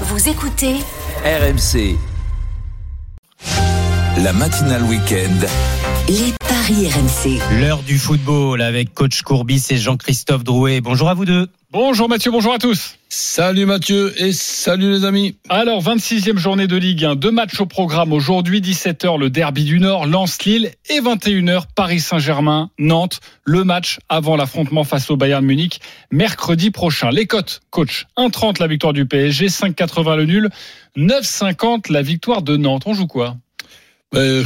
Vous écoutez RMC. La matinale week-end. Les paris RMC. L'heure du football avec coach Courbis et Jean-Christophe Drouet. Bonjour à vous deux. Bonjour Mathieu, bonjour à tous. Salut Mathieu et salut les amis. Alors, 26e journée de Ligue 1, deux matchs au programme aujourd'hui, 17h le derby du Nord, Lens-Lille et 21h Paris Saint-Germain, Nantes, le match avant l'affrontement face au Bayern Munich mercredi prochain. Les cotes, coach, 1,30 la victoire du PSG, 5,80 le nul, 9,50 la victoire de Nantes. On joue quoi? Ben,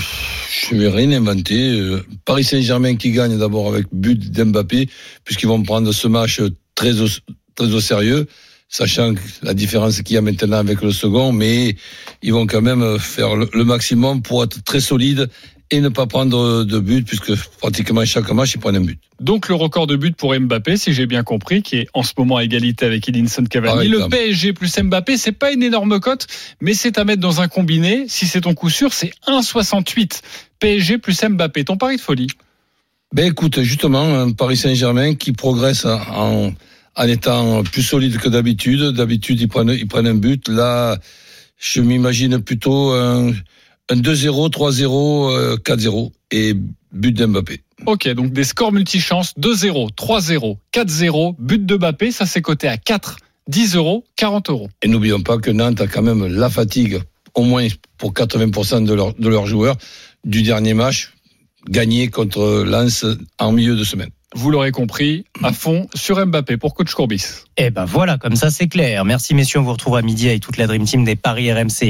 je vais rien inventer. Euh, Paris Saint-Germain qui gagne d'abord avec but d'Mbappé, puisqu'ils vont prendre ce match très au sérieux, sachant la différence qu'il y a maintenant avec le second, mais ils vont quand même faire le, le maximum pour être très solide et ne pas prendre de but, puisque pratiquement chaque match, ils prennent un but. Donc le record de but pour Mbappé, si j'ai bien compris, qui est en ce moment à égalité avec Edinson Cavani. Le exemple. PSG plus Mbappé, c'est pas une énorme cote, mais c'est à mettre dans un combiné. Si c'est ton coup sûr, c'est 1,68. PSG plus Mbappé. Ton pari de folie? Ben écoute, justement, un Paris Saint-Germain qui progresse en, en étant plus solide que d'habitude. D'habitude, ils prennent, ils prennent un but. Là, je m'imagine plutôt un, un 2-0, 3-0, euh, 4-0 et but d'Mbappé. Ok, donc des scores multichances 2-0, 3-0, 4-0, but de Mbappé, ça c'est coté à 4, 10 euros, 40 euros. Et n'oublions pas que Nantes a quand même la fatigue, au moins pour 80% de, leur- de leurs joueurs, du dernier match gagné contre Lens en milieu de semaine. Vous l'aurez compris, à fond sur Mbappé pour coach Courbis. Eh ben voilà, comme ça c'est clair. Merci messieurs, on vous retrouve à midi avec toute la Dream Team des paris RMC.